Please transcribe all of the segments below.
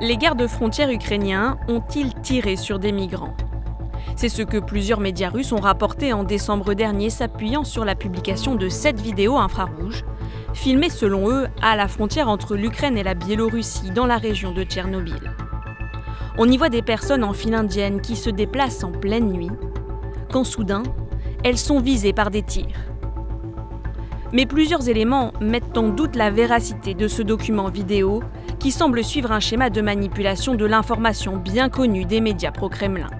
Les gardes frontières ukrainiens ont-ils tiré sur des migrants C'est ce que plusieurs médias russes ont rapporté en décembre dernier, s'appuyant sur la publication de sept vidéos infrarouges, filmées selon eux à la frontière entre l'Ukraine et la Biélorussie, dans la région de Tchernobyl. On y voit des personnes en file indienne qui se déplacent en pleine nuit, quand soudain, elles sont visées par des tirs. Mais plusieurs éléments mettent en doute la véracité de ce document vidéo qui semble suivre un schéma de manipulation de l'information bien connu des médias pro-Kremlin.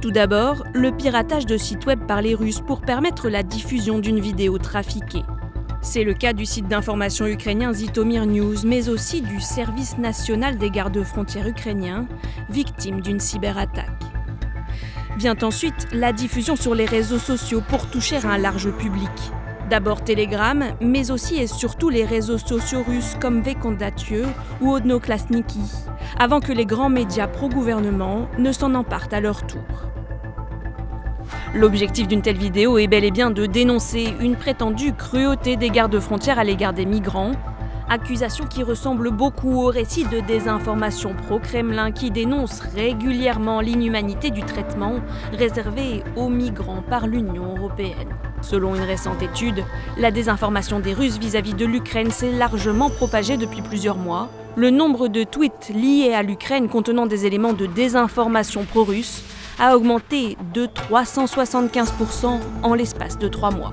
Tout d'abord, le piratage de sites web par les Russes pour permettre la diffusion d'une vidéo trafiquée. C'est le cas du site d'information ukrainien Zitomir News, mais aussi du Service national des gardes-frontières ukrainiens, victime d'une cyberattaque. Vient ensuite la diffusion sur les réseaux sociaux pour toucher un large public. D'abord Telegram, mais aussi et surtout les réseaux sociaux russes comme Vekondatieux ou Odnoklasniki, avant que les grands médias pro-gouvernement ne s'en emparent à leur tour. L'objectif d'une telle vidéo est bel et bien de dénoncer une prétendue cruauté des gardes-frontières à l'égard des migrants, accusation qui ressemble beaucoup au récit de désinformation pro-Kremlin qui dénonce régulièrement l'inhumanité du traitement réservé aux migrants par l'Union européenne. Selon une récente étude, la désinformation des Russes vis-à-vis de l'Ukraine s'est largement propagée depuis plusieurs mois. Le nombre de tweets liés à l'Ukraine contenant des éléments de désinformation pro-russe a augmenté de 375% en l'espace de trois mois.